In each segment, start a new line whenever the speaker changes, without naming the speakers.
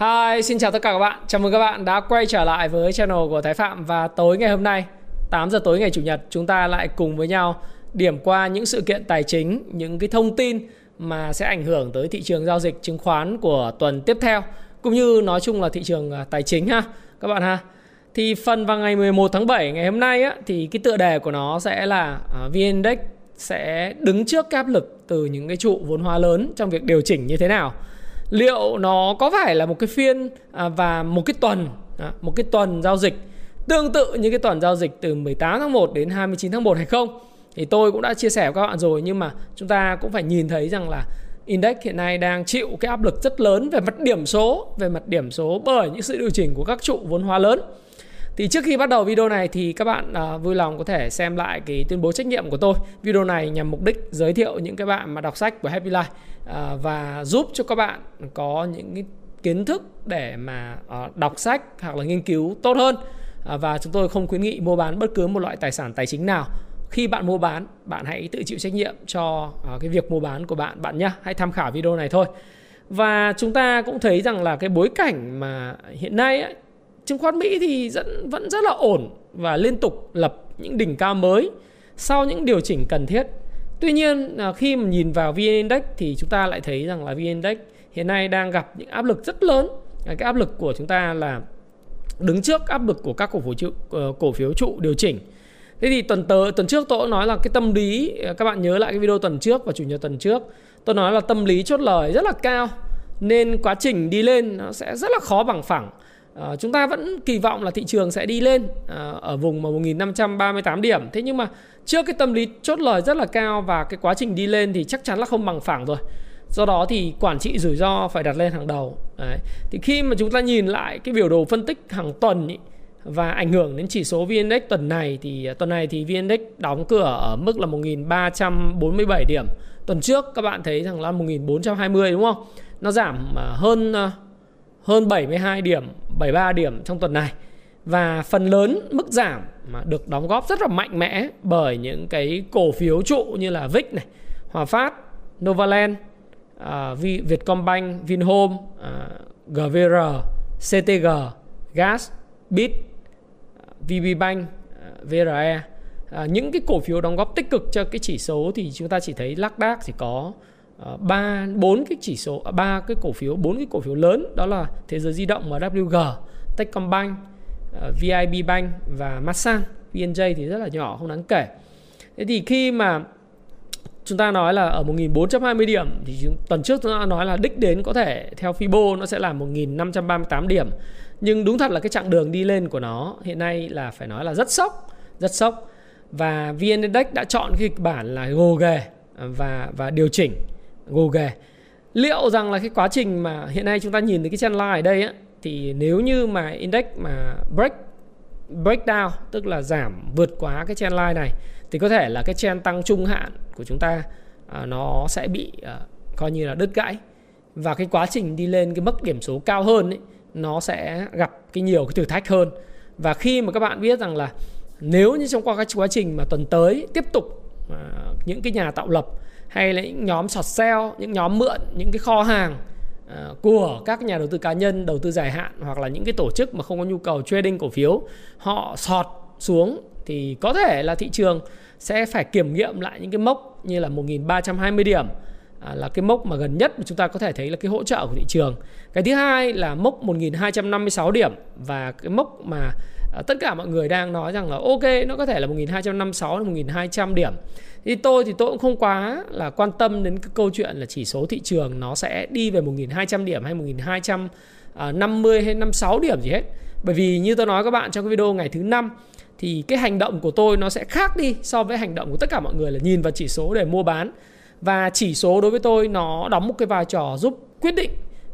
Hi, xin chào tất cả các bạn. Chào mừng các bạn đã quay trở lại với channel của Thái Phạm và tối ngày hôm nay, 8 giờ tối ngày chủ nhật, chúng ta lại cùng với nhau điểm qua những sự kiện tài chính, những cái thông tin mà sẽ ảnh hưởng tới thị trường giao dịch chứng khoán của tuần tiếp theo cũng như nói chung là thị trường à, tài chính ha các bạn ha. Thì phần vào ngày 11 tháng 7 ngày hôm nay á thì cái tựa đề của nó sẽ là à, VN Index sẽ đứng trước áp lực từ những cái trụ vốn hóa lớn trong việc điều chỉnh như thế nào liệu nó có phải là một cái phiên à, và một cái tuần à, một cái tuần giao dịch tương tự như cái tuần giao dịch từ 18 tháng 1 đến 29 tháng 1 hay không? Thì tôi cũng đã chia sẻ với các bạn rồi nhưng mà chúng ta cũng phải nhìn thấy rằng là index hiện nay đang chịu cái áp lực rất lớn về mặt điểm số về mặt điểm số bởi những sự điều chỉnh của các trụ vốn hóa lớn. Thì trước khi bắt đầu video này thì các bạn uh, vui lòng có thể xem lại cái tuyên bố trách nhiệm của tôi. Video này nhằm mục đích giới thiệu những cái bạn mà đọc sách của Happy Life. Ờ, và giúp cho các bạn có những cái kiến thức để mà ờ, đọc sách hoặc là nghiên cứu tốt hơn. Ờ, và chúng tôi không khuyến nghị mua bán bất cứ một loại tài sản tài chính nào. Khi bạn mua bán, bạn hãy tự chịu trách nhiệm cho cái việc mua bán của bạn bạn nhé. Hãy tham khảo video này thôi. Và chúng ta cũng thấy rằng là cái bối cảnh mà hiện nay ấy, chứng khoán Mỹ thì vẫn vẫn rất là ổn và liên tục lập những đỉnh cao mới sau những điều chỉnh cần thiết. Tuy nhiên à, khi mà nhìn vào VN Index thì chúng ta lại thấy rằng là VN Index hiện nay đang gặp những áp lực rất lớn. À, cái áp lực của chúng ta là đứng trước áp lực của các cổ phiếu trụ, ờ, cổ phiếu trụ điều chỉnh. Thế thì tuần tới tuần trước tôi cũng nói là cái tâm lý à, các bạn nhớ lại cái video tuần trước và chủ nhật tuần trước tôi nói là tâm lý chốt lời rất là cao nên quá trình đi lên nó sẽ rất là khó bằng phẳng Ờ, chúng ta vẫn kỳ vọng là thị trường sẽ đi lên ờ, ở vùng mà 1538 điểm. Thế nhưng mà trước cái tâm lý chốt lời rất là cao và cái quá trình đi lên thì chắc chắn là không bằng phẳng rồi. Do đó thì quản trị rủi ro phải đặt lên hàng đầu. Đấy. Thì khi mà chúng ta nhìn lại cái biểu đồ phân tích hàng tuần ý, và ảnh hưởng đến chỉ số VN-Index tuần này thì ờ, tuần này thì VN-Index đóng cửa ở mức là 1347 điểm. Tuần trước các bạn thấy rằng là 1420 đúng không? Nó giảm hơn hơn 72 điểm, 73 điểm trong tuần này. Và phần lớn mức giảm mà được đóng góp rất là mạnh mẽ bởi những cái cổ phiếu trụ như là VIX này, Hòa Phát, Novaland, uh, à, Vietcombank, Vinhome, à, uh, GVR, CTG, Gas, Bit, à, VPBank, uh, VRE. Uh, những cái cổ phiếu đóng góp tích cực cho cái chỉ số thì chúng ta chỉ thấy lác đác chỉ có Ờ, ba bốn cái chỉ số à, ba cái cổ phiếu bốn cái cổ phiếu lớn đó là thế giới di động MWG, Techcombank, ờ, VIB Bank và Masan. VNJ thì rất là nhỏ không đáng kể. Thế thì khi mà chúng ta nói là ở 1420 điểm thì tuần trước chúng ta nói là đích đến có thể theo Fibo nó sẽ là 1538 điểm. Nhưng đúng thật là cái chặng đường đi lên của nó hiện nay là phải nói là rất sốc, rất sốc. Và VN Index đã chọn cái kịch bản là gồ ghề ờ, và và điều chỉnh gồ ghề liệu rằng là cái quá trình mà hiện nay chúng ta nhìn thấy cái trend line ở đây á thì nếu như mà index mà break break down tức là giảm vượt quá cái trend line này thì có thể là cái trend tăng trung hạn của chúng ta à, nó sẽ bị à, coi như là đứt gãy. Và cái quá trình đi lên cái mức điểm số cao hơn ấy, nó sẽ gặp cái nhiều cái thử thách hơn. Và khi mà các bạn biết rằng là nếu như trong qua cái quá trình mà tuần tới tiếp tục à, những cái nhà tạo lập hay là những nhóm short sell những nhóm mượn những cái kho hàng à, của các nhà đầu tư cá nhân đầu tư dài hạn hoặc là những cái tổ chức mà không có nhu cầu trading cổ phiếu họ sọt xuống thì có thể là thị trường sẽ phải kiểm nghiệm lại những cái mốc như là 1.320 điểm à, là cái mốc mà gần nhất mà chúng ta có thể thấy là cái hỗ trợ của thị trường. Cái thứ hai là mốc 1.256 điểm và cái mốc mà à, tất cả mọi người đang nói rằng là ok nó có thể là 1.256, đến 1200 điểm thì tôi thì tôi cũng không quá là quan tâm đến cái câu chuyện là chỉ số thị trường nó sẽ đi về 1.200 điểm hay 1250 à, hay 56 điểm gì hết. Bởi vì như tôi nói các bạn trong cái video ngày thứ năm thì cái hành động của tôi nó sẽ khác đi so với hành động của tất cả mọi người là nhìn vào chỉ số để mua bán. Và chỉ số đối với tôi nó đóng một cái vai trò giúp quyết định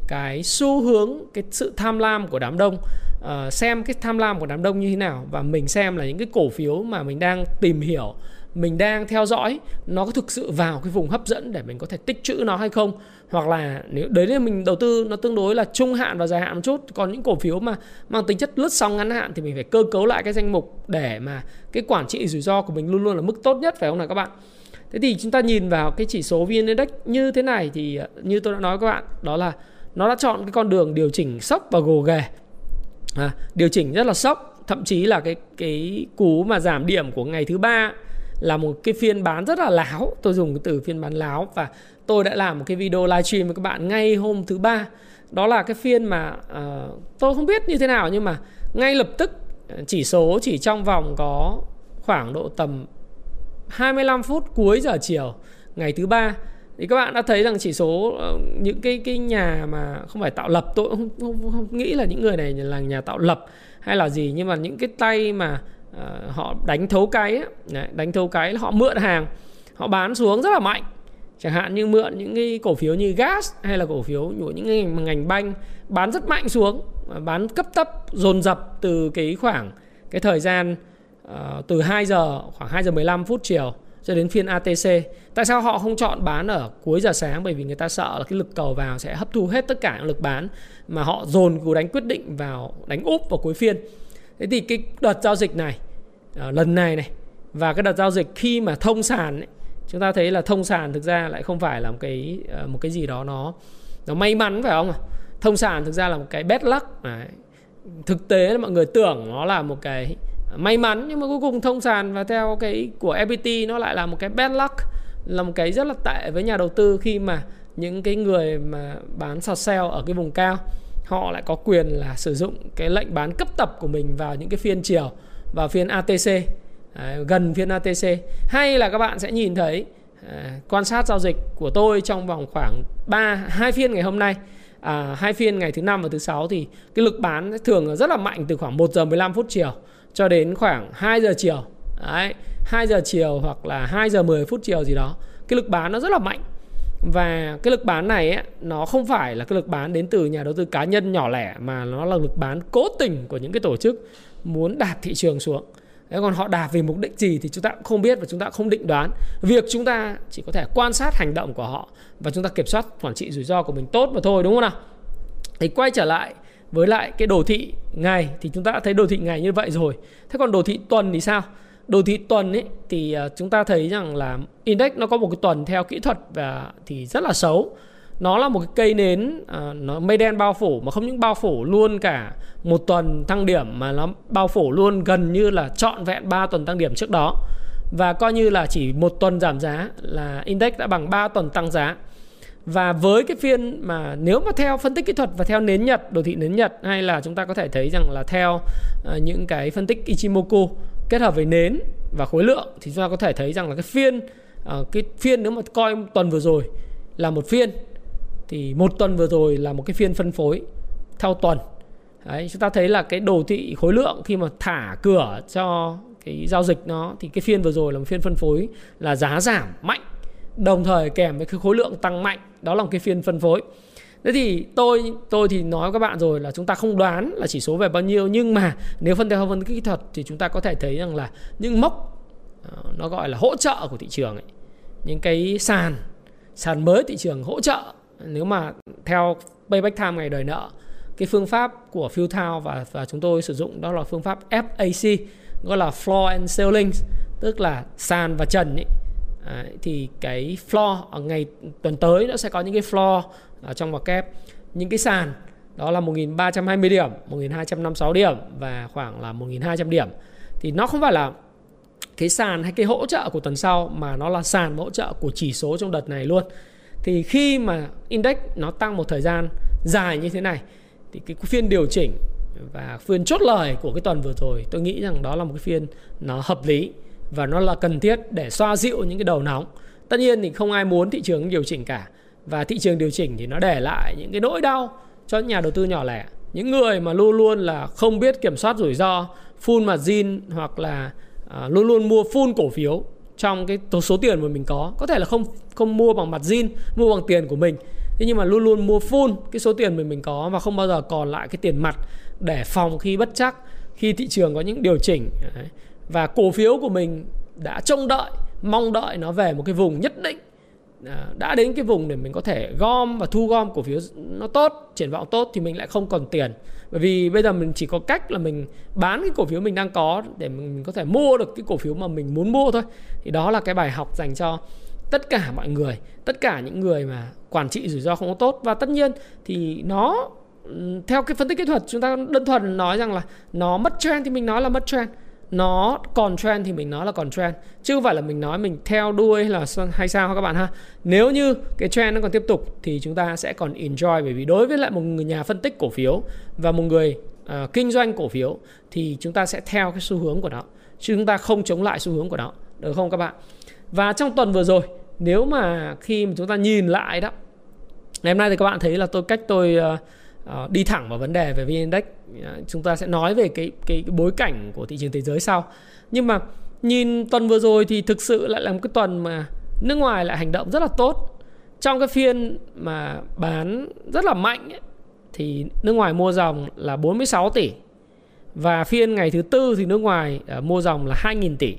cái xu hướng cái sự tham lam của đám đông uh, xem cái tham lam của đám đông như thế nào và mình xem là những cái cổ phiếu mà mình đang tìm hiểu mình đang theo dõi nó có thực sự vào cái vùng hấp dẫn để mình có thể tích trữ nó hay không? Hoặc là nếu đấy là mình đầu tư nó tương đối là trung hạn và dài hạn một chút. Còn những cổ phiếu mà mang tính chất lướt sóng ngắn hạn thì mình phải cơ cấu lại cái danh mục để mà cái quản trị rủi ro của mình luôn luôn là mức tốt nhất phải không nào các bạn? Thế thì chúng ta nhìn vào cái chỉ số vn index như thế này thì ờ, như tôi đã nói các bạn đó là nó đã chọn cái con đường điều chỉnh sốc và gồ ghề. À, điều chỉnh rất là sốc thậm chí là cái cái cú mà giảm điểm của ngày thứ ba là một cái phiên bán rất là láo. Tôi dùng cái từ phiên bán láo và tôi đã làm một cái video livestream với các bạn ngay hôm thứ ba. Đó là cái phiên mà uh, tôi không biết như thế nào nhưng mà ngay lập tức ờ, chỉ số chỉ trong vòng có khoảng độ tầm 25 phút cuối giờ chiều ngày thứ ba. Thì các bạn đã thấy rằng chỉ số ờ, những cái cái nhà mà không phải tạo lập tôi không, không, không nghĩ là những người này là nhà tạo lập hay là gì. Nhưng mà những cái tay mà uh, họ đánh thấu cái ấy, đấy, đánh thấu cái họ mượn hàng họ bán xuống rất là mạnh chẳng hạn như mượn những cái cổ phiếu như gas hay là cổ phiếu của những ngành, ngành banh bán rất mạnh xuống bán cấp tấp dồn dập từ cái khoảng cái thời gian uh, từ 2 giờ khoảng 2 giờ 15 phút chiều cho đến phiên ATC. Tại sao họ không chọn bán ở cuối giờ sáng? Bởi vì người ta sợ là cái lực cầu vào sẽ hấp thu hết tất cả những lực bán mà họ dồn cú đánh quyết định vào đánh úp vào cuối phiên. Thế thì cái đợt giao dịch này à, lần này này và cái đợt giao dịch khi mà thông sàn ấy, chúng ta thấy là thông sàn thực ra lại không phải là một cái à, một cái gì đó nó nó may mắn phải không? Thông sàn thực ra là một cái bad luck. Đấy. Thực tế là mọi người tưởng nó là một cái may mắn nhưng mà cuối cùng thông sàn và theo cái của FPT nó lại là một cái bad luck là một cái rất là tệ với nhà đầu tư khi mà những cái người mà bán short sell ở cái vùng cao họ lại có quyền là sử dụng cái lệnh bán cấp tập của mình vào những cái phiên chiều vào phiên ATC Đấy, à, gần phiên ATC hay là các bạn sẽ nhìn thấy à, quan sát giao dịch của tôi trong vòng khoảng 3 hai phiên ngày hôm nay. À, hai phiên ngày thứ năm và thứ sáu thì cái lực bán thường rất là mạnh từ khoảng 1 giờ 15 phút chiều cho đến khoảng 2 giờ chiều. Đấy, 2 giờ chiều hoặc là 2 giờ 10 phút chiều gì đó. Cái lực bán nó rất là mạnh và cái lực bán này ấy, nó không phải là cái lực bán đến từ nhà đầu tư cá nhân nhỏ lẻ mà nó là lực bán cố tình của những cái tổ chức muốn đạp thị trường xuống. Thế còn họ đạp vì mục đích gì thì chúng ta cũng không biết và chúng ta không định đoán. Việc chúng ta chỉ có thể quan sát hành động của họ và chúng ta kiểm soát quản trị rủi ro của mình tốt mà thôi đúng không nào? Thì quay trở lại với lại cái đồ thị ngày thì chúng ta đã thấy đồ thị ngày như vậy rồi. Thế còn đồ thị tuần thì sao? Đồ thị tuần ấy thì ờ, chúng ta thấy rằng là index nó có một cái tuần theo kỹ thuật và thì rất là xấu. Nó là một cái cây nến uh, nó mây đen bao phủ mà không những bao phủ luôn cả một tuần tăng điểm mà nó bao phủ luôn gần như là trọn vẹn 3 tuần tăng điểm trước đó. Và coi như là chỉ một tuần giảm giá là index đã bằng 3 tuần tăng giá. Và với cái phiên mà nếu mà theo phân tích kỹ thuật và theo nến Nhật, đồ thị nến Nhật hay là chúng ta có thể thấy rằng là theo uh, những cái phân tích Ichimoku kết hợp với nến và khối lượng thì chúng ta có thể thấy rằng là cái phiên uh, cái phiên nếu mà coi tuần vừa rồi là một phiên thì một tuần vừa rồi là một cái phiên phân phối theo tuần. Đấy, chúng ta thấy là cái đồ thị khối lượng khi mà thả cửa cho cái giao dịch nó thì cái phiên vừa rồi là một phiên phân phối là giá giảm mạnh đồng thời kèm với cái khối lượng tăng mạnh đó là một cái phiên phân phối thế thì tôi tôi thì nói với các bạn rồi là chúng ta không đoán là chỉ số về bao nhiêu nhưng mà nếu phân theo phân tích kỹ thuật thì chúng ta có thể thấy rằng là những mốc ờ, nó gọi là hỗ trợ của thị trường ấy những cái sàn sàn mới thị trường hỗ trợ. Nếu mà theo payback time ngày đời nợ cái phương pháp của Philtown và và chúng tôi sử dụng đó là phương pháp FAC gọi là floor and ceiling tức là sàn và trần ấy. À, thì cái floor ở ngày tuần tới nó sẽ có những cái floor ở trong ngoặc kép. Những cái sàn, đó là 1.320 điểm 1.256 điểm và khoảng là 1.200 điểm. Thì nó không phải là cái sàn hay cái hỗ trợ của tuần sau, mà nó là sàn hỗ trợ của chỉ số trong đợt này luôn. Thì khi mà index nó tăng một thời gian dài như thế này, thì cái phiên điều chỉnh và phiên chốt lời của cái tuần vừa rồi, tôi nghĩ rằng đó là một cái phiên nó hợp lý và nó là cần thiết để xoa dịu những cái đầu nóng. Tất nhiên thì không ai muốn thị trường điều chỉnh cả và thị trường điều chỉnh thì nó để lại những cái nỗi đau cho nhà đầu tư nhỏ lẻ. Những người mà luôn luôn là không biết kiểm soát rủi ro full margin hoặc là à, luôn luôn mua full cổ phiếu trong cái số tiền mà mình có. Có thể là không không mua bằng mặt zin mua bằng tiền của mình. Thế nhưng mà luôn luôn mua full cái số tiền mà mình có và không bao giờ còn lại cái tiền mặt để phòng khi bất chắc khi thị trường có những điều chỉnh. Đấy. và cổ phiếu của mình đã trông đợi mong đợi nó về một cái vùng nhất định. Ờ, đã đến cái vùng để mình có thể gom và thu gom cổ phiếu nó tốt, triển vọng tốt thì mình lại không còn tiền. Bởi vì bây giờ mình chỉ có cách là mình bán cái cổ phiếu mình đang có để mình có thể mua được cái cổ phiếu mà mình muốn mua thôi. Thì đó là cái bài học dành cho tất cả mọi người, tất cả những người mà quản trị rủi ro không có tốt. Và tất nhiên thì nó ừ, theo cái phân tích kỹ thuật, chúng ta đơn thuần nói rằng là nó mất trend thì mình nói là mất trend nó còn trend thì mình nói là còn trend chứ không phải là mình nói mình theo đuôi là hay sao các bạn ha? Nếu như cái trend nó còn tiếp tục thì chúng ta sẽ còn enjoy bởi vì đối với lại một người nhà phân tích cổ phiếu và một người uh, kinh doanh cổ phiếu thì chúng ta sẽ theo cái xu hướng của nó chứ chúng ta không chống lại xu hướng của nó được không các bạn? Và trong tuần vừa rồi nếu mà khi mà chúng ta nhìn lại đó ngày hôm nay thì các bạn thấy là tôi cách tôi uh, uh, đi thẳng vào vấn đề về vn index. Uh, chúng ta sẽ nói về cái, cái cái bối cảnh của thị trường thế giới sau. Nhưng mà nhìn tuần vừa rồi thì thực sự lại là một cái tuần mà nước ngoài lại hành động rất là tốt. Trong cái phiên mà bán rất là mạnh ấy, thì nước ngoài mua dòng là 46 tỷ. Và phiên ngày thứ tư thì nước ngoài uh, mua dòng là 2.000 tỷ.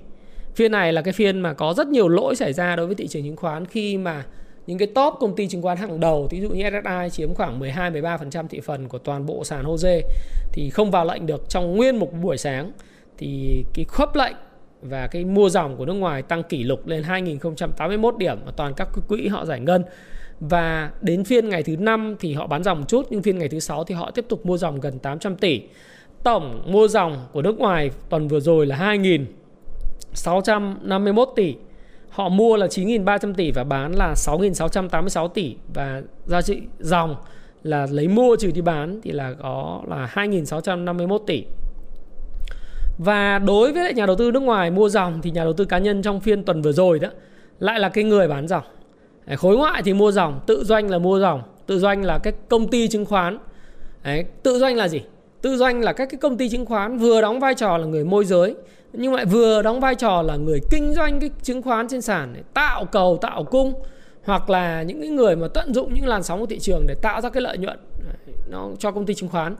Phiên này là cái phiên mà có rất nhiều lỗi xảy ra đối với thị trường chứng khoán khi mà những cái top công ty chứng khoán hàng đầu ví dụ như SSI chiếm khoảng 12 13% thị phần của toàn bộ sàn HOSE thì không vào lệnh được. Trong nguyên một buổi sáng, thì cái khớp lệnh và cái mua dòng của nước ngoài tăng kỷ lục lên 2081 điểm và toàn các quỹ họ giải ngân. Và đến phiên ngày thứ năm thì họ bán dòng một chút, nhưng phiên ngày thứ sáu thì họ tiếp tục mua dòng gần 800 tỷ. Tổng mua dòng của nước ngoài tuần vừa rồi là 2.651 tỷ. Họ mua là 9.300 tỷ và bán là 6.686 tỷ và giá trị dòng là lấy mua trừ đi bán thì là có là 2.651 tỷ. Và đối với lại nhà đầu tư nước ngoài mua dòng thì nhà đầu tư cá nhân trong phiên tuần vừa rồi đó lại là cái người bán dòng. Khối ngoại thì mua dòng, tự doanh là mua dòng, tự doanh là cái công ty chứng khoán. Đấy, tự doanh là gì? Tự doanh là các cái công ty chứng khoán vừa đóng vai trò là người môi giới nhưng lại vừa đóng vai trò là người kinh doanh cái chứng khoán trên sàn để tạo cầu tạo cung hoặc là những cái người mà tận dụng những làn sóng của thị trường để tạo ra cái lợi nhuận nó cho công ty chứng khoán.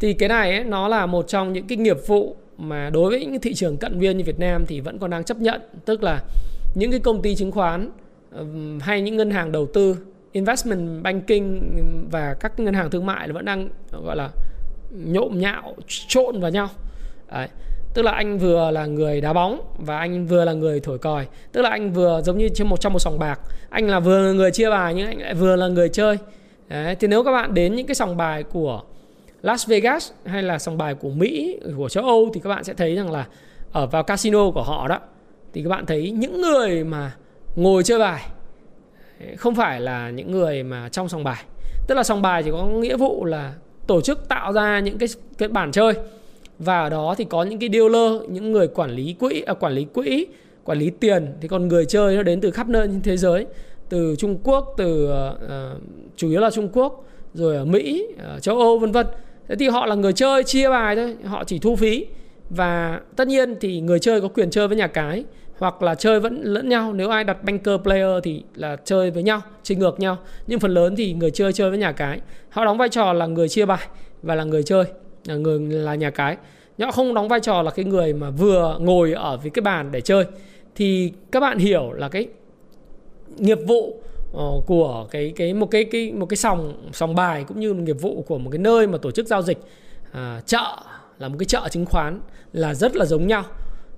Thì cái này ấy, nó là một trong những cái nghiệp vụ mà đối với những thị trường cận biên như Việt Nam thì vẫn còn đang chấp nhận. Tức là những cái công ty chứng khoán hay những ngân hàng đầu tư investment banking và các ngân hàng thương mại vẫn đang gọi là nhộm nhạo trộn vào nhau. Đấy tức là anh vừa là người đá bóng và anh vừa là người thổi còi. Tức là anh vừa giống như trên một trong một sòng bạc. Anh là vừa là người chia bài nhưng anh lại vừa là người chơi. Đấy, thì nếu các bạn đến những cái sòng bài của Las Vegas hay là sòng bài của Mỹ của châu Âu thì các bạn sẽ thấy rằng là ở vào casino của họ đó thì các bạn thấy những người mà ngồi chơi bài không phải là những người mà trong sòng bài. Tức là sòng bài chỉ có nghĩa vụ là tổ chức tạo ra những cái cái bản chơi và ở đó thì có những cái dealer những người quản lý quỹ à, quản lý quỹ quản lý tiền. Thì còn người chơi nó đến từ khắp nơi trên thế giới. Từ Trung Quốc từ uh, chủ yếu là Trung Quốc rồi ở Mỹ ở châu Âu vân vân. Thế thì họ là người chơi chia bài thôi. Họ chỉ thu phí. Và tất nhiên thì người chơi có quyền chơi với nhà cái hoặc là chơi vẫn lẫn nhau. Nếu ai đặt banker player thì là chơi với nhau chơi ngược nhau. Nhưng phần lớn thì người chơi chơi với nhà cái. Họ đóng vai trò là người chia bài và là người chơi người là nhà cái. Họ không đóng vai trò là cái người mà vừa ngồi ở với cái bàn để chơi. Thì các bạn hiểu là cái nghiệp vụ ờ, của cái cái một cái cái một cái sòng sòng bài cũng như nghiệp vụ của một cái nơi mà tổ chức giao dịch à, chợ là một cái chợ chứng khoán là rất là giống nhau.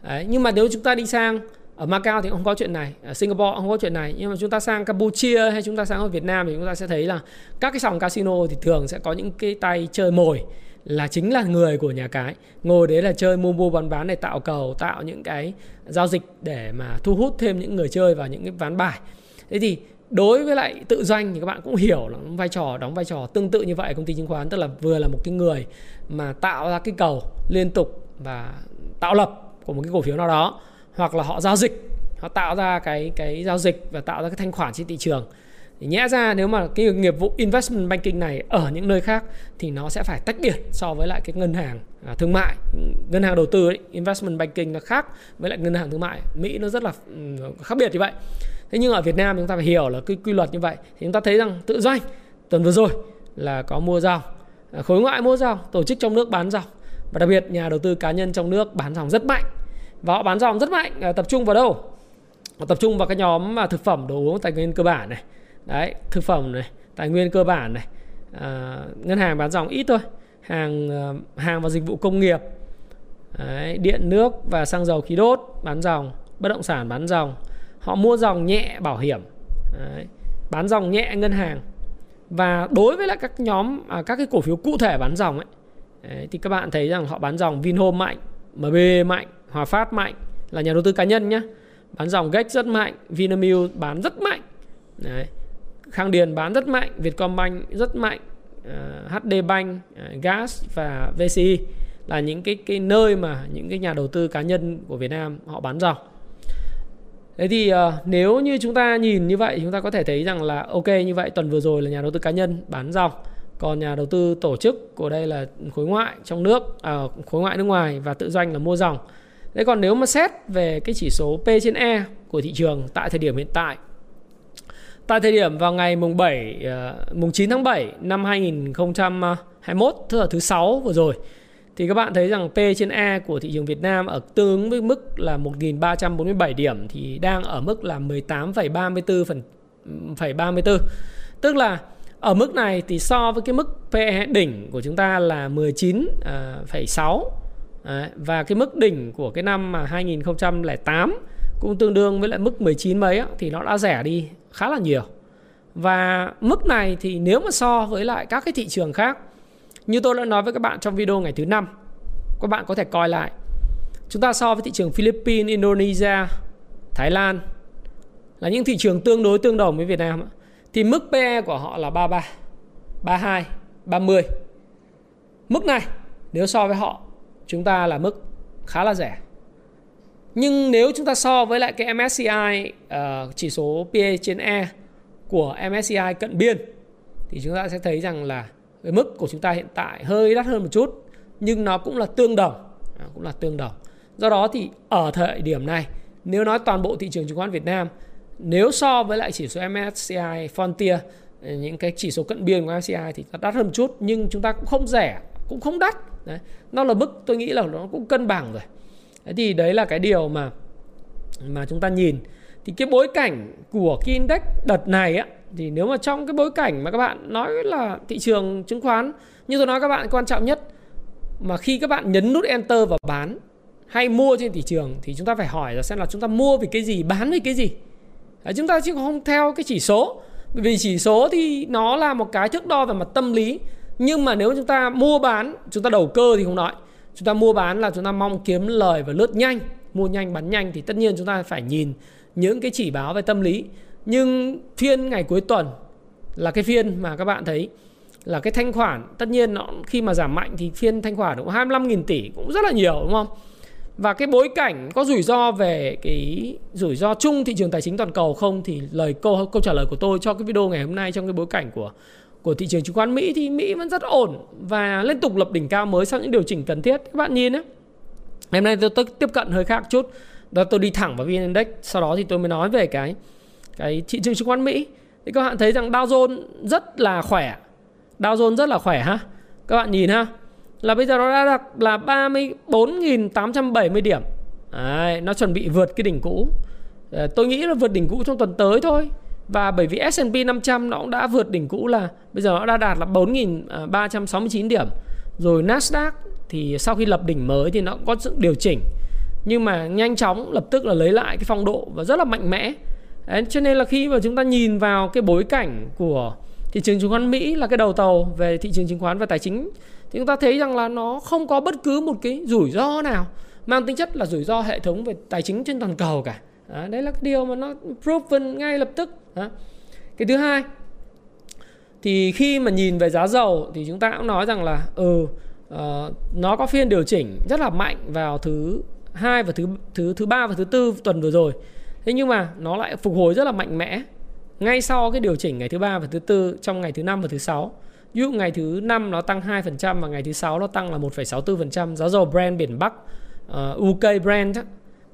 Đấy, nhưng mà nếu chúng ta đi sang ở Macau thì không có chuyện này ở Singapore không có chuyện này. Nhưng mà chúng ta sang Campuchia hay chúng ta sang ở Việt Nam thì chúng ta sẽ thấy là các cái sòng casino thì thường sẽ có những cái tay chơi mồi là chính là người của nhà cái. Ngồi đấy là chơi mua mua bán bán để tạo cầu, tạo những cái giao dịch để mà thu hút thêm những người chơi vào những cái ván bài. Thế thì đối với lại tự doanh thì các bạn cũng hiểu là vai trò, đóng vai trò tương tự như vậy công ty chứng khoán, tức là vừa là một cái người mà tạo ra cái cầu liên tục và tạo lập của một cái cổ phiếu nào đó, hoặc là họ giao dịch, họ tạo ra cái cái giao dịch và tạo ra cái thanh khoản trên thị trường thì nhẽ ra nếu mà cái nghiệp vụ investment banking này ở những nơi khác thì nó sẽ phải tách biệt so với lại cái ngân hàng à, thương mại. Ngân hàng đầu tư ấy, investment banking nó khác với lại ngân hàng thương mại. Mỹ nó rất là ừ, khác biệt như vậy. Thế nhưng ở việt nam chúng ta phải hiểu là cái quy luật như vậy thì chúng ta thấy rằng tự doanh tuần vừa rồi là có mua dòng à, khối ngoại mua dòng tổ chức trong nước bán dòng và đặc biệt nhà đầu tư cá nhân trong nước bán dòng rất mạnh. Và họ bán dòng rất mạnh à, tập trung vào đâu? Họ tập trung vào cái nhóm mà thực phẩm đồ uống tài nguyên cơ bản này đấy thực phẩm này tài nguyên cơ bản này à, ngân hàng bán dòng ít thôi hàng ờ, hàng và dịch vụ công nghiệp đấy, điện nước và xăng dầu khí đốt bán dòng bất động sản bán dòng. Họ mua dòng nhẹ bảo hiểm đấy, bán dòng nhẹ ngân hàng. Và đối với lại các nhóm à, các cái cổ phiếu cụ thể bán dòng ấy đấy, thì các bạn thấy rằng họ bán dòng Vinhome mạnh MB mạnh Hòa Phát mạnh là nhà đầu tư cá nhân nhé bán dòng GEX rất mạnh Vinamilk bán rất mạnh đấy. Khang Điền bán rất mạnh Vietcombank rất mạnh ờ, uh, HD Bank uh, Gas và VCI là những cái cái nơi mà những cái nhà đầu tư cá nhân của Việt Nam họ bán dòng Thế thì uh, nếu như chúng ta nhìn như vậy chúng ta có thể thấy rằng là ok như vậy tuần vừa rồi là nhà đầu tư cá nhân bán dòng còn nhà đầu tư tổ chức của đây là khối ngoại trong nước à, khối ngoại nước ngoài và tự doanh là mua dòng. Thế còn nếu mà xét về cái chỉ số P trên E của thị trường tại thời điểm hiện tại Tại thời điểm vào ngày mùng 7 ờ, mùng 9 tháng 7 năm 2021 tức là thứ sáu vừa rồi thì các bạn thấy rằng P trên E của thị trường Việt Nam ở tương ứng với mức là 1347 điểm thì đang ở mức là 18,34 phần 34. Tức là ở mức này thì so với cái mức PE đỉnh của chúng ta là 19,6 ờ, và cái mức đỉnh của cái năm mà 2008 cũng tương đương với lại mức 19 mấy á, thì nó đã rẻ đi khá là nhiều. Và mức này thì nếu mà so với lại các cái thị trường khác như tôi đã nói với các bạn trong video ngày thứ năm các bạn có thể coi lại chúng ta so với thị trường Philippines, Indonesia, Thái Lan là những thị trường tương đối tương đồng với Việt Nam thì mức PE của họ là 33, 32, 30. Mức này nếu so với họ chúng ta là mức khá là rẻ. Nhưng nếu chúng ta so với lại cái MSCI uh, ờ, chỉ số PE trên E của MSCI cận biên thì chúng ta sẽ thấy rằng là cái mức của chúng ta hiện tại hơi đắt hơn một chút nhưng nó cũng là tương đồng. À, cũng là tương đồng. Do đó thì ở thời điểm này nếu nói toàn bộ thị trường chứng khoán Việt Nam nếu so với lại chỉ số MSCI Frontier những cái chỉ số cận biên của MSCI thì đắt hơn một chút nhưng chúng ta cũng không rẻ cũng không đắt. Đấy. nó là mức tôi nghĩ là nó cũng cân bằng rồi thế thì đấy là cái điều mà mà chúng ta nhìn. Thì cái bối cảnh của cái index đợt này á thì nếu mà trong cái bối cảnh mà các bạn nói là thị trường chứng khoán như tôi nói các bạn quan trọng nhất mà khi các bạn nhấn nút enter và bán hay mua trên thị trường thì chúng ta phải hỏi là xem là chúng ta mua vì cái gì bán vì cái gì. Đấy, chúng ta chứ không theo cái chỉ số. Bởi vì chỉ số thì nó là một cái thước đo về mặt tâm lý. Nhưng mà nếu chúng ta mua bán chúng ta đầu cơ thì không nói chúng ta mua bán là chúng ta mong kiếm lời và lướt nhanh. Mua nhanh, bán nhanh thì tất nhiên chúng ta phải nhìn những cái chỉ báo về tâm lý. Nhưng phiên ngày cuối tuần là cái phiên mà các bạn thấy là cái thanh khoản. Tất nhiên nó, khi mà giảm mạnh thì phiên thanh khoản cũng 25.000 tỷ cũng rất là nhiều, đúng không? Và cái bối cảnh có rủi ro về cái rủi ro chung thị trường tài chính toàn cầu không thì lời câu câu trả lời của tôi cho cái video ngày hôm nay trong cái bối cảnh của của thị trường chứng khoán Mỹ thì Mỹ vẫn rất ổn và liên tục lập đỉnh cao mới sau những điều chỉnh cần thiết. Các bạn nhìn nhé. Hôm nay tôi, tôi tiếp cận hơi khác chút. Đó tôi đi thẳng vào VN Index, sau đó thì tôi mới nói về cái cái thị trường chứng khoán Mỹ. Thì các bạn thấy rằng Dow Jones rất là khỏe. Dow Jones rất là khỏe ha. Các bạn nhìn ha. Là bây giờ nó đã đạt là 34.870 điểm. Đấy, nó chuẩn bị vượt cái đỉnh cũ. Ờ, tôi nghĩ là vượt đỉnh cũ trong tuần tới thôi. Và bởi vì S&P 500 nó cũng đã vượt đỉnh cũ là bây giờ nó đã đạt là 4.369 à, điểm. Rồi Nasdaq thì sau khi lập đỉnh mới thì nó cũng có sự điều chỉnh. Nhưng mà nhanh chóng lập tức là lấy lại cái phong độ và rất là mạnh mẽ. Đấy, cho nên là khi mà chúng ta nhìn vào cái bối cảnh của thị trường chứng khoán Mỹ là cái đầu tàu về thị trường chứng khoán và tài chính thì chúng ta thấy rằng là nó không có bất cứ một cái rủi ro nào mang tính chất là rủi ro hệ thống về tài chính trên toàn cầu cả. Đấy, đấy là cái điều mà nó proven ngay lập tức. Cái thứ hai thì khi mà nhìn về giá dầu thì chúng ta cũng nói rằng là ừ uh, nó có phiên điều chỉnh rất là mạnh vào thứ hai và thứ thứ thứ ba và thứ tư tuần vừa rồi. Thế nhưng mà nó lại phục hồi rất là mạnh mẽ ngay sau cái điều chỉnh ngày thứ ba và thứ tư trong ngày thứ năm và thứ sáu. Ví dụ ngày thứ năm nó tăng 2% và ngày thứ sáu nó tăng là 1,64% giá dầu Brent biển Bắc ờ, uh, UK Brent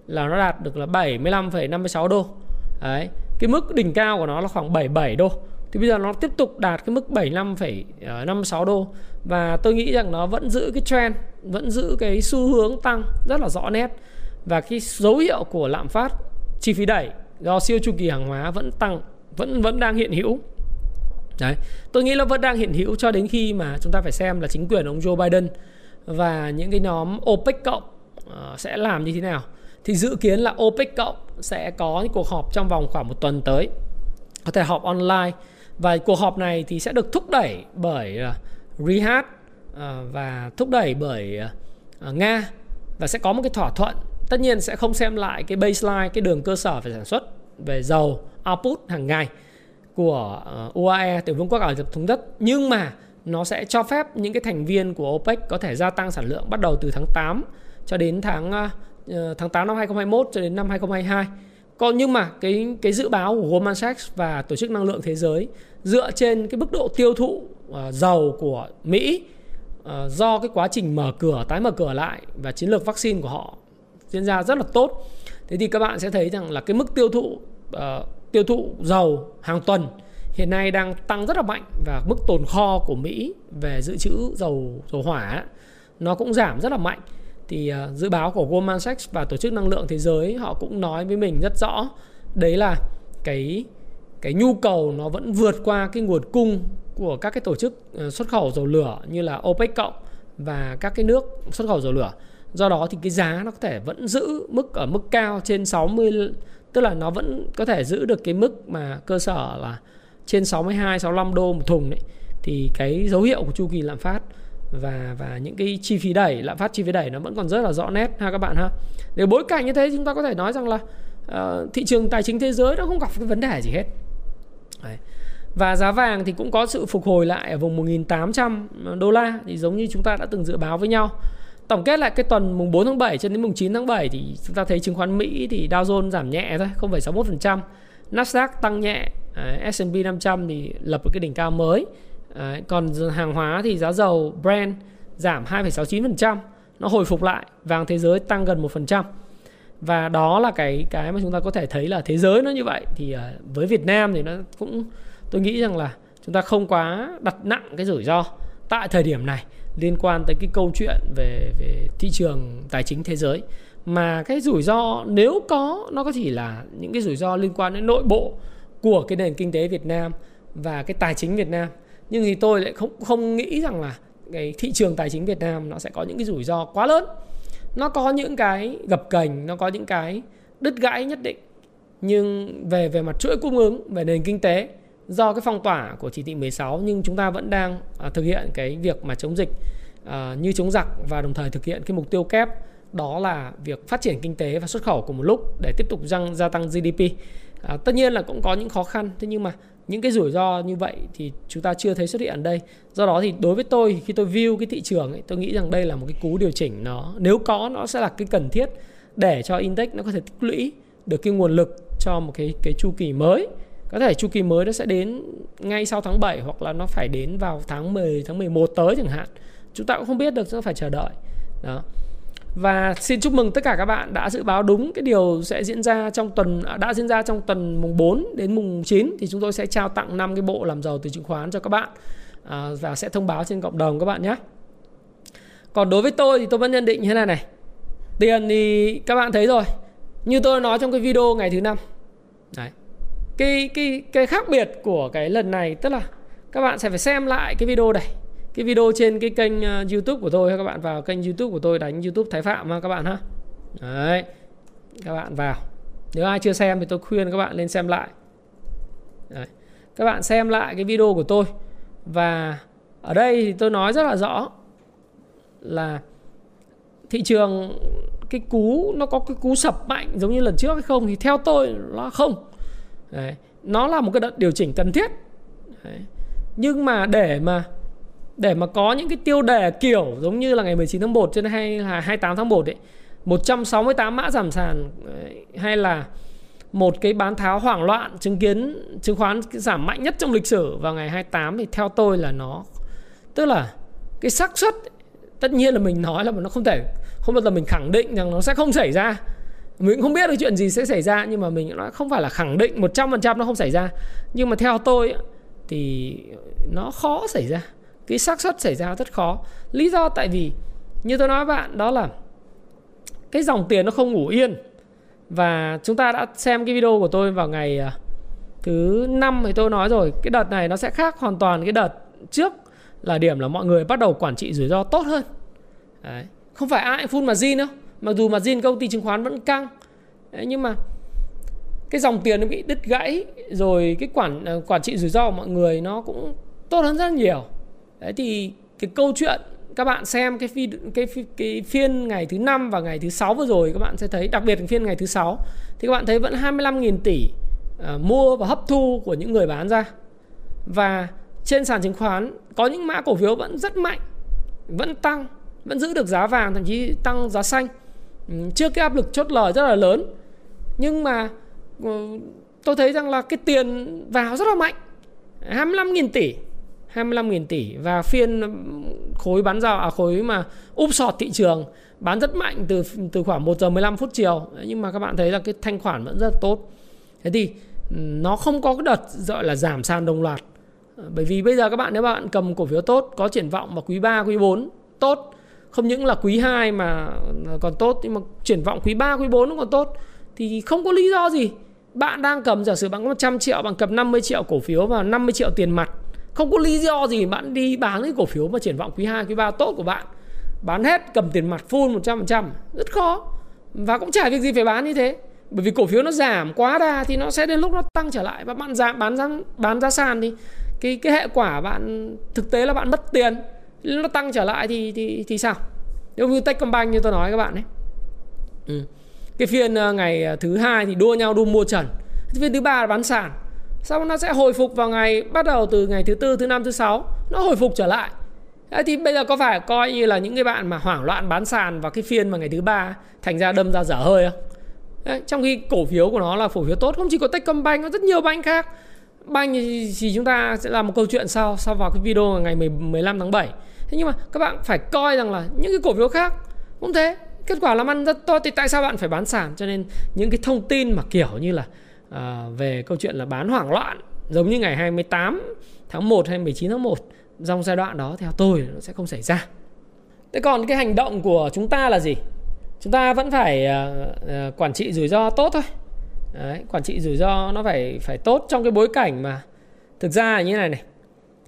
là nó đạt được là 75,56 đô. Đấy cái mức đỉnh cao của nó là khoảng 77 đô. Thì bây giờ nó tiếp tục đạt cái mức 75,56 đô. Và tôi nghĩ rằng nó vẫn giữ cái trend vẫn giữ cái xu hướng tăng rất là rõ nét. Và cái dấu hiệu của lạm phát chi phí đẩy do siêu chu kỳ hàng hóa vẫn tăng vẫn vẫn đang hiện hữu. Đấy tôi nghĩ là vẫn đang hiện hữu cho đến khi mà chúng ta phải xem là chính quyền ông Joe Biden và những cái nhóm OPEC cộng ờ, sẽ làm như thế nào thì dự kiến là OPEC cộng sẽ có những cuộc họp trong vòng khoảng một tuần tới. Có thể họp online. Và cuộc họp này thì sẽ được thúc đẩy bởi uh, Riyadh uh, và thúc đẩy bởi uh, Nga. Và sẽ có một cái thỏa thuận. Tất nhiên sẽ không xem lại cái baseline cái đường cơ sở về sản xuất về dầu output hàng ngày của UAE tiểu vương quốc Ả Rập thống nhất. Nhưng mà nó sẽ cho phép những cái thành viên của OPEC có thể gia tăng sản lượng bắt đầu từ tháng 8 cho đến tháng Ờ, tháng 8 năm 2021 cho đến năm 2022. Còn nhưng mà cái cái dự báo của Goldman Sachs và tổ chức năng lượng thế giới dựa trên cái mức độ tiêu thụ uh, dầu của Mỹ uh, do cái quá trình mở cửa tái mở cửa lại và chiến lược vaccine của họ diễn ra rất là tốt. Thế thì các bạn sẽ thấy rằng là cái mức tiêu thụ uh, tiêu thụ dầu hàng tuần hiện nay đang tăng rất là mạnh và mức tồn kho của Mỹ về dự trữ dầu dầu hỏa nó cũng giảm rất là mạnh thì uh, dự báo của Goldman Sachs và tổ chức năng lượng thế giới họ cũng nói với mình rất rõ đấy là cái cái nhu cầu nó vẫn vượt qua cái nguồn cung của các cái tổ chức à, xuất khẩu dầu lửa như là OPEC cộng và các cái nước xuất khẩu dầu lửa. Do đó thì cái giá nó có thể vẫn giữ mức ở mức cao trên 60 tức là nó vẫn có thể giữ được cái mức mà cơ sở là trên 62 65 đô một thùng đấy thì cái dấu hiệu của chu kỳ lạm phát và và những cái chi phí đẩy lạm phát chi phí đẩy nó vẫn còn rất là rõ nét ha các bạn ha. Để bối cảnh như thế chúng ta có thể nói rằng là uh, thị trường tài chính thế giới nó không gặp cái vấn đề gì hết. Đấy. và giá vàng thì cũng có sự phục hồi lại ở vùng 1.800 đô la thì giống như chúng ta đã từng dự báo với nhau. Tổng kết lại cái tuần mùng 4 tháng 7 cho đến mùng 9 tháng 7 thì chúng ta thấy chứng khoán Mỹ thì Dow Jones giảm nhẹ thôi 0,61% Nasdaq tăng nhẹ ờ, S&P 500 thì lập một cái đỉnh cao mới. Đấy, còn hàng hóa thì giá dầu Brent giảm 2,69%, nó hồi phục lại, vàng thế giới tăng gần 1%. Và đó là cái cái mà chúng ta có thể thấy là thế giới nó như vậy. Thì à, với Việt Nam thì nó cũng tôi nghĩ rằng là chúng ta không quá đặt nặng cái rủi ro tại thời điểm này liên quan tới cái câu chuyện về về thị trường tài chính thế giới. Mà cái rủi ro nếu có nó có chỉ là những cái rủi ro liên quan đến nội bộ của cái nền kinh tế Việt Nam và cái tài chính Việt Nam nhưng thì tôi lại không không nghĩ rằng là cái thị trường tài chính Việt Nam nó sẽ có những cái rủi ro quá lớn nó có những cái gập cành nó có những cái đứt gãy nhất định nhưng về về mặt chuỗi cung ứng về nền kinh tế do cái phong tỏa của chỉ thị 16 nhưng chúng ta vẫn đang à, thực hiện cái việc mà chống dịch à, như chống giặc và đồng thời thực hiện cái mục tiêu kép đó là việc phát triển kinh tế và xuất khẩu cùng một lúc để tiếp tục tăng gia tăng GDP. À, tất nhiên là cũng có những khó khăn thế nhưng mà những cái rủi ro như vậy thì chúng ta chưa thấy xuất hiện ở đây. Do đó thì đối với tôi khi tôi view cái thị trường ấy, tôi nghĩ rằng đây là một cái cú điều chỉnh nó nếu có nó sẽ là cái cần thiết để cho index nó có thể tích lũy được cái nguồn lực cho một cái cái chu kỳ mới. Có thể chu kỳ mới nó sẽ đến ngay sau tháng 7 hoặc là nó phải đến vào tháng 10 tháng 11 tới chẳng hạn. Chúng ta cũng không biết được chúng ta phải chờ đợi. Đó và xin chúc mừng tất cả các bạn đã dự báo đúng cái điều sẽ diễn ra trong tuần à, đã diễn ra trong tuần mùng 4 đến mùng 9 thì chúng tôi sẽ trao tặng 5 cái bộ làm giàu từ chứng khoán cho các bạn à, và sẽ thông báo trên cộng đồng các bạn nhé. Còn đối với tôi thì tôi vẫn nhận định như thế này này. Tiền thì các bạn thấy rồi. Như tôi nói trong cái video ngày thứ năm. Đấy. Cái cái cái khác biệt của cái lần này tức là các bạn sẽ phải xem lại cái video này cái video trên cái kênh ờ, YouTube của tôi các bạn vào kênh YouTube của tôi đánh YouTube Thái Phạm ha, các bạn ha. Đấy. Các bạn vào. Nếu ai chưa xem thì tôi khuyên các bạn lên xem lại. Đấy. Các bạn xem lại cái video của tôi và ở đây thì tôi nói rất là rõ là thị trường, cái cú, nó có cái cú sập mạnh giống như lần trước hay không thì theo tôi nó không. Đấy. Nó là một cái đợt điều chỉnh cần thiết. Đấy. Nhưng mà để mà để mà có những cái tiêu đề kiểu giống như là ngày 19 tháng 1 trên hay là 28 tháng 1 ấy 168 mã giảm sàn hay là một cái bán tháo hoảng loạn chứng kiến, chứng khoán giảm mạnh nhất trong lịch sử vào ngày 28 thì theo tôi là nó, tức là cái xác suất tất nhiên là mình nói là nó không thể, không bao giờ mình khẳng định rằng nó sẽ không xảy ra. Mình không biết được chuyện gì sẽ xảy ra, nhưng mà mình nói không phải là khẳng định 100% nó không xảy ra. Nhưng mà theo tôi thì nó khó xảy ra cái xác suất xảy ra rất khó. Lý do tại vì như tôi nói với bạn đó là cái dòng tiền nó không ngủ yên. Và chúng ta đã xem cái video của tôi vào ngày à, thứ năm thì tôi nói rồi cái đợt này nó sẽ khác hoàn toàn cái đợt trước là điểm là mọi người bắt đầu quản trị rủi ro tốt hơn. Đấy. không phải ai full margin đâu mặc dù margin công ty chứng khoán vẫn căng. Đấy, nhưng mà cái dòng tiền nó bị đứt gãy rồi cái quản à, quản trị rủi ro của mọi người nó cũng tốt hơn rất nhiều đấy thì cái câu chuyện các bạn xem cái phi, cái cái phiên ngày thứ năm và ngày thứ sáu vừa rồi các bạn sẽ thấy đặc biệt phiên ngày thứ sáu thì các bạn thấy vẫn 25.000 tỷ uh, mua và hấp thu của những người bán ra. Và trên sàn chứng khoán có những mã cổ phiếu vẫn rất mạnh vẫn tăng vẫn giữ được giá vàng thậm chí tăng giá xanh. Ừ, trước cái áp lực chốt lời rất là lớn nhưng mà ờ, tôi thấy rằng là cái tiền vào rất là mạnh 25.000 tỷ. 25.000 tỷ và phiên ừ, khối bán giao à khối mà úp sọt thị trường, bán rất mạnh từ từ khoảng 1 giờ 15 phút chiều. Nhưng mà các bạn thấy là cái thanh khoản vẫn rất tốt. Thế thì ừ, nó không có cái đợt, gọi là, giảm sàn đồng loạt. Ờ, bởi vì bây giờ các bạn, nếu bạn cầm cổ phiếu tốt, có triển vọng vào quý 3 quý 4 tốt. Không những là quý 2 mà ờ, còn tốt, nhưng mà triển vọng quý 3 quý 4 cũng còn tốt. Thì không có lý do gì. Bạn đang cầm, giả sử bạn có 100 triệu, bạn cầm 50 triệu cổ phiếu và 50 triệu tiền mặt không có lý do gì bạn đi bán cái cổ phiếu mà triển vọng quý 2, quý 3 tốt của bạn. Bán hết cầm tiền mặt full 100% Rất khó. Và cũng chả việc gì phải bán như thế. Bởi vì cổ phiếu nó giảm quá đà thì nó sẽ đến lúc nó tăng trở lại. Và bạn giảm bán ra, bán ra sàn thì cái, cái hệ quả bạn thực tế là bạn mất tiền. Nó tăng trở lại thì, thì, thì sao? Giống như Techcombank như tôi nói các bạn ấy. Ừ. Cái phiên ờ, ngày ờ, thứ hai thì đua nhau đua mua trần. Phiên thứ ba là bán sàn sau nó sẽ hồi phục vào ngày bắt đầu từ ngày thứ tư thứ năm thứ sáu. Nó hồi phục trở lại. Thế thì bây giờ có phải coi như là những cái bạn mà hoảng loạn bán sàn vào cái phiên mà ngày thứ ba thành ra đâm ra dở hơi không? Đấy, trong khi cổ phiếu của nó là cổ phiếu tốt không chỉ có Techcombank có rất nhiều banh khác. Banh thì, thì chúng ta sẽ làm một câu chuyện sau sau vào cái video ngày 15 tháng 7 thế nhưng mà các bạn phải coi rằng là những cái cổ phiếu khác cũng thế. Kết quả làm ăn rất tốt thì tại sao bạn phải bán sản cho nên những cái thông tin mà kiểu như là à, về câu chuyện là bán hoảng loạn giống như ngày 28 tháng 1 hay 19 tháng 1 trong giai đoạn đó theo tôi nó sẽ không xảy ra. Thế còn cái hành động của chúng ta là gì? Chúng ta vẫn phải uh, uh, quản trị rủi ro tốt thôi. Đấy, quản trị rủi ro nó phải phải tốt trong cái bối cảnh mà thực ra là như này này.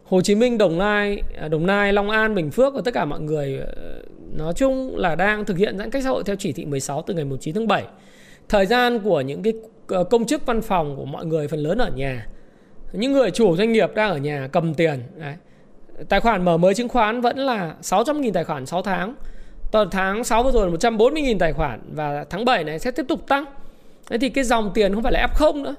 Hồ Chí Minh, Đồng Nai, à, Đồng Nai, Long An, Bình Phước và tất cả mọi người ờ, nói chung là đang thực hiện giãn cách xã hội theo chỉ thị 16 từ ngày 19 tháng 7. Thời gian của những cái Ờ, công chức văn phòng của mọi người, phần lớn ở nhà. Những người chủ doanh nghiệp đang ở nhà cầm tiền, đấy. tài khoản mở mới chứng khoán vẫn là 600.000 tài khoản 6 tháng. Tuần tháng 6 vừa rồi là 140.000 tài khoản và tháng 7 này sẽ tiếp tục tăng. Thế thì cái dòng tiền không phải là F0 nữa.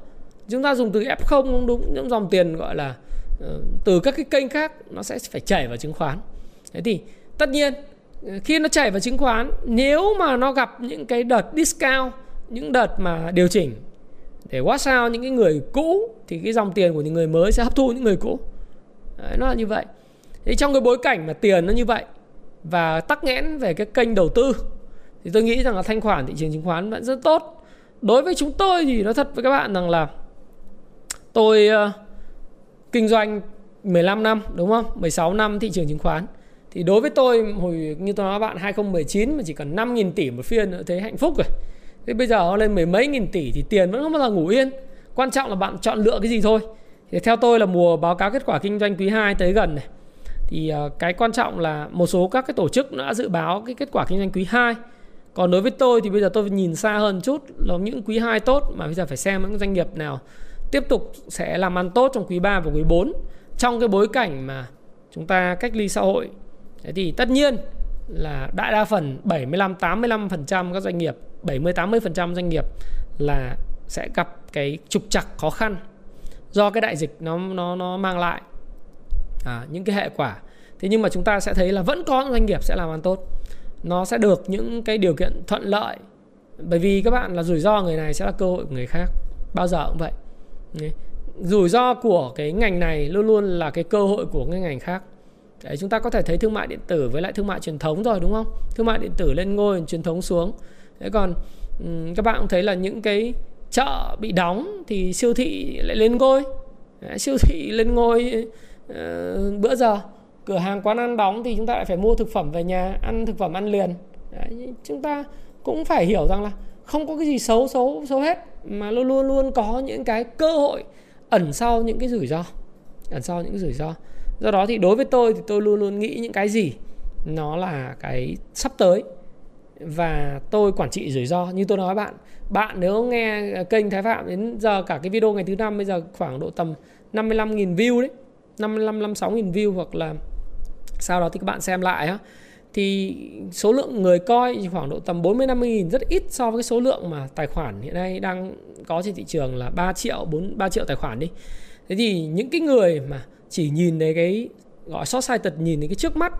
Chúng ta dùng từ F0 không đúng, những dòng tiền gọi là ờ, từ các cái kênh khác nó sẽ phải chảy vào chứng khoán. Thế thì tất nhiên ờ, khi nó chảy vào chứng khoán, nếu mà nó gặp những cái đợt discount, những đợt mà điều chỉnh để watch out những cái người cũ thì cái dòng tiền của những người mới sẽ hấp thu những người cũ. Đấy, nó là như vậy. Thì trong cái bối cảnh mà tiền nó như vậy và tắc nghẽn về cái kênh đầu tư thì tôi nghĩ rằng là thanh khoản thị trường chứng khoán vẫn rất tốt. Đối với chúng tôi thì nó thật với các bạn rằng là tôi uh, kinh doanh 15 năm đúng không? 16 năm thị trường chứng khoán. Thì đối với tôi hồi như tôi nói bạn 2019 mà chỉ cần 5.000 tỷ một phiên nữa thấy hạnh phúc rồi thế bây giờ nó lên mười mấy nghìn tỷ thì tiền vẫn không bao giờ ngủ yên. Quan trọng là bạn chọn lựa cái gì thôi. Thì theo tôi là mùa báo cáo kết quả kinh doanh quý 2 tới gần này. Thì ờ, cái quan trọng là một số các cái tổ chức đã dự báo cái kết quả kinh doanh quý 2 còn đối với tôi thì bây giờ tôi nhìn xa hơn chút, là những quý 2 tốt mà bây giờ phải xem những doanh nghiệp nào tiếp tục sẽ làm ăn tốt trong quý 3 và quý 4 trong cái bối cảnh mà chúng ta cách ly xã hội, thế thì tất nhiên là đại đa phần 75 85% các doanh nghiệp 70 80% doanh nghiệp là sẽ gặp cái trục trặc khó khăn do cái đại dịch nó nó nó mang lại à, những cái hệ quả. Thế nhưng mà chúng ta sẽ thấy là vẫn có doanh nghiệp sẽ làm ăn tốt. Nó sẽ được những cái điều kiện thuận lợi. Bởi vì các bạn là rủi ro người này sẽ là cơ hội của người khác. Bao giờ cũng vậy. Rủi ro của cái ngành này luôn luôn là cái cơ hội của cái ngành khác. Đấy, chúng ta có thể thấy thương mại điện tử với lại thương mại truyền thống rồi đúng không? Thương mại điện tử lên ngôi, truyền thống xuống thế còn các bạn cũng thấy là những cái chợ bị đóng thì siêu thị lại lên ngôi. Siêu thị lên ngôi uh, bữa giờ. Cửa hàng quán ăn đóng thì chúng ta lại phải mua thực phẩm về nhà ăn thực phẩm ăn liền. Đấy, chúng ta cũng phải hiểu rằng là không có cái gì xấu xấu xấu hết mà luôn luôn luôn có những cái cơ hội ẩn sau những cái rủi ro ẩn sau những cái rủi ro. Do đó thì đối với tôi thì tôi luôn luôn nghĩ những cái gì nó là cái sắp tới và tôi quản trị rủi ro như tôi nói bạn. Bạn nếu nghe kênh Thái Phạm đến giờ cả cái video ngày thứ năm bây giờ khoảng độ tầm 55.000 view đấy. 55 56.000 view hoặc là sau đó thì các bạn xem lại á. Thì số lượng người coi khoảng độ tầm 40 50 nghìn rất ít so với cái số lượng mà tài khoản hiện nay đang có trên thị trường là 3 triệu 4 3 triệu tài khoản đi. Thế thì những cái người mà chỉ nhìn thấy cái gọi short sighted nhìn thấy cái trước mắt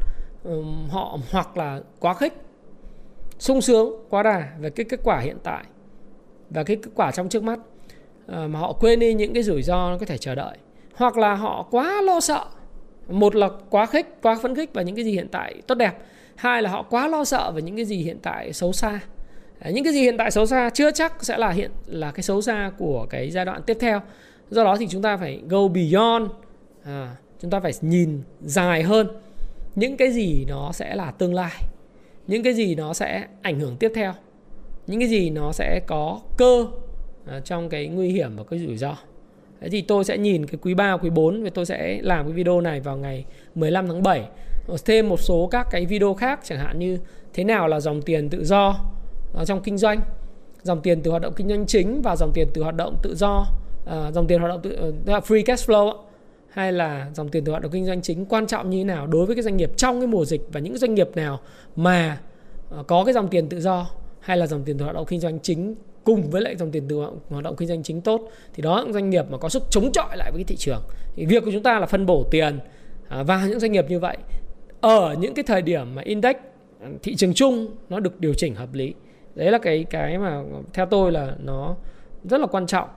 um, họ hoặc là quá khích sung sướng quá đà về cái kết quả hiện tại và cái kết quả trong trước mắt. Ờ, mà họ quên đi những cái rủi ro nó có thể chờ đợi. Hoặc là họ quá lo sợ. Một là quá khích quá phấn khích vào những cái gì hiện tại tốt đẹp. Hai là họ quá lo sợ về những cái gì hiện tại xấu xa. Ờ, những cái gì hiện tại xấu xa chưa chắc sẽ là hiện là cái xấu xa của cái giai đoạn tiếp theo. Do đó thì chúng ta phải go beyond. À, chúng ta phải nhìn dài hơn. Những cái gì nó sẽ là tương lai những cái gì nó sẽ ảnh hưởng tiếp theo. Những cái gì nó sẽ có cơ à, trong cái nguy hiểm và cái rủi ro. Thế thì tôi sẽ nhìn cái quý 3, quý 4 và tôi sẽ làm cái video này vào ngày 15 tháng 7 ờ, thêm một số các cái video khác chẳng hạn như thế nào là dòng tiền tự do à, trong kinh doanh. Dòng tiền từ hoạt động kinh doanh chính và dòng tiền từ hoạt động tự do à, dòng tiền hoạt động tự ờ, free cash flow hay là dòng tiền từ hoạt động kinh doanh chính quan trọng như thế nào đối với cái doanh nghiệp trong cái mùa dịch và những doanh nghiệp nào mà ờ, có cái dòng tiền tự do hay là dòng tiền từ hoạt động kinh doanh chính cùng với lại dòng tiền từ hoạt động kinh doanh chính tốt, thì đó là doanh nghiệp mà có sức chống chọi lại với cái thị trường. Thì việc của chúng ta là phân bổ tiền à, vào những doanh nghiệp như vậy ở những cái thời điểm mà index ừ, thị trường chung nó được điều chỉnh hợp lý. Đấy là cái cái mà theo tôi là nó rất là quan trọng.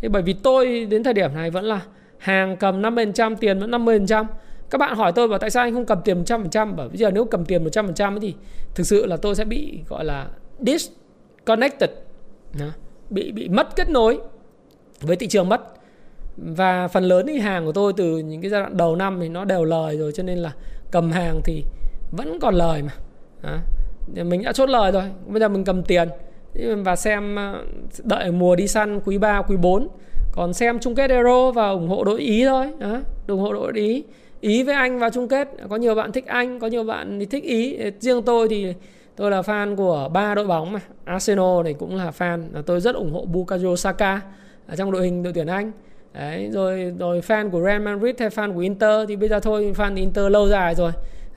Thế bởi vì tôi đến thời điểm này vẫn là hàng cầm 50% tiền vẫn 50% các bạn hỏi tôi bảo tại sao anh không cầm tiền 100% bởi bây giờ nếu cầm tiền 100% thì thực sự là tôi sẽ bị gọi là disconnected bị bị mất kết nối với thị trường mất. Và phần lớn thì hàng của tôi từ những cái giai đoạn đầu năm thì nó đều lời rồi cho nên là cầm hàng thì vẫn còn lời mà à, mình đã chốt lời rồi bây giờ mình cầm tiền. Và xem ờ, đợi mùa đi săn quý 3 quý 4 còn xem chung kết Euro và ủng hộ đội Ý thôi đó, ủng hộ đội Ý. Ý với Anh vào chung kết có nhiều bạn thích Anh có nhiều bạn thì thích Ý. Riêng tôi thì tôi là fan của ba đội bóng mà Arsenal này cũng là fan tôi rất ủng hộ Bukayo Saka ở trong đội hình đội tuyển Anh. Đấy, rồi rồi fan của Real Madrid hay fan của Inter thì bây giờ thôi fan Inter lâu dài rồi.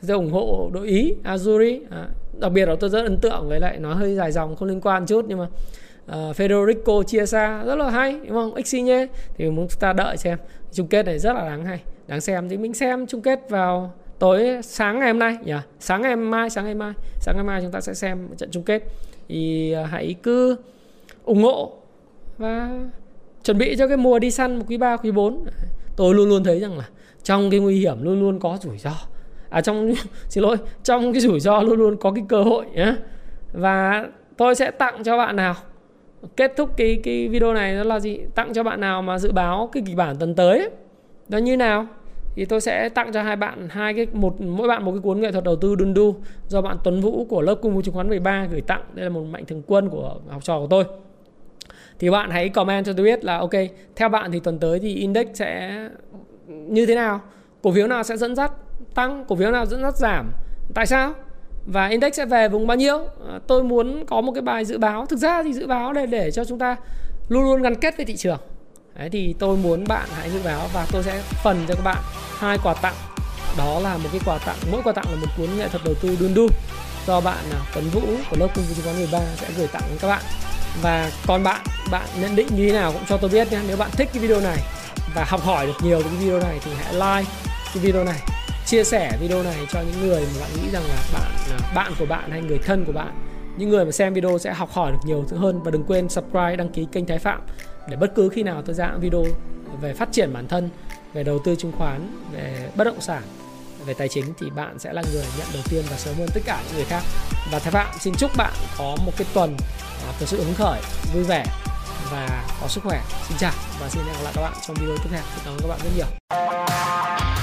Tôi ủng hộ đội Ý Azuri à, đặc biệt là tôi rất ấn tượng với lại nó hơi dài dòng không liên quan chút nhưng mà uh, Federico Chiesa rất là hay đúng không? Insigne thì chúng ta đợi xem. Chung kết này rất là đáng hay. Đáng xem. Thì mình xem chung kết vào tối sáng ngày hôm nay. Nhỉ? Sáng ngày mai sáng ngày mai. Sáng ngày mai chúng ta sẽ xem trận chung kết. Thì uh, hãy cứ ủng hộ và chuẩn bị cho cái mùa đi săn quý 3, quý 4 tôi luôn luôn thấy rằng là trong cái nguy hiểm luôn luôn có rủi ro. À trong xin lỗi trong cái rủi ro luôn luôn có cái cơ hội nhé. Và tôi sẽ tặng cho bạn nào? Kết thúc cái cái video này đó là gì? Tặng cho bạn nào mà dự báo cái kịch bản tuần tới nó như nào? Thì tôi sẽ tặng cho hai bạn hai cái, một, mỗi bạn một cái cuốn nghệ thuật đầu tư đun đu do bạn Tuấn Vũ của lớp cung vụ chứng khoán 13 gửi tặng. Đây là một mạnh thường quân của học trò của tôi. Thì bạn hãy comment cho tôi biết là, ok, theo bạn thì tuần tới thì index sẽ như thế nào? Cổ phiếu nào sẽ dẫn dắt tăng? Cổ phiếu nào dẫn dắt giảm? Tại sao? Và index sẽ về vùng bao nhiêu? À, tôi muốn có một cái bài dự báo. Thực ra thì dự báo để để cho chúng ta luôn luôn gắn kết với thị trường. Đấy, thì tôi muốn bạn hãy dự báo và tôi sẽ phần cho các bạn hai quà tặng. Đó là một cái quà tặng. Mỗi quà tặng là một cuốn nghệ thuật đầu tư đun đu do bạn à, Tuấn Vũ của lớp cung chứng khoán 13 sẽ gửi tặng đến các bạn. Và còn bạn bạn nhận định như thế nào cũng cho tôi biết nhé. Nếu bạn thích cái video này và học hỏi được nhiều cái video này thì hãy like cái video này chia sẻ video này cho những người mà bạn nghĩ rằng là bạn bạn của bạn hay người thân của bạn. Những người mà xem video sẽ học hỏi được nhiều hơn và đừng quên subscribe, đăng ký kênh Thái Phạm để bất cứ khi nào tôi ra video về phát triển bản thân, về đầu tư chứng khoán, về bất động sản, về tài chính thì bạn sẽ là người nhận đầu tiên và sớm hơn tất cả những người khác. Và Thái Phạm xin chúc bạn có một cái tuần à, thực sự hứng khởi, vui vẻ và có sức khỏe. Xin chào và xin hẹn gặp lại các bạn trong video tiếp theo. Cảm ơn các bạn rất nhiều.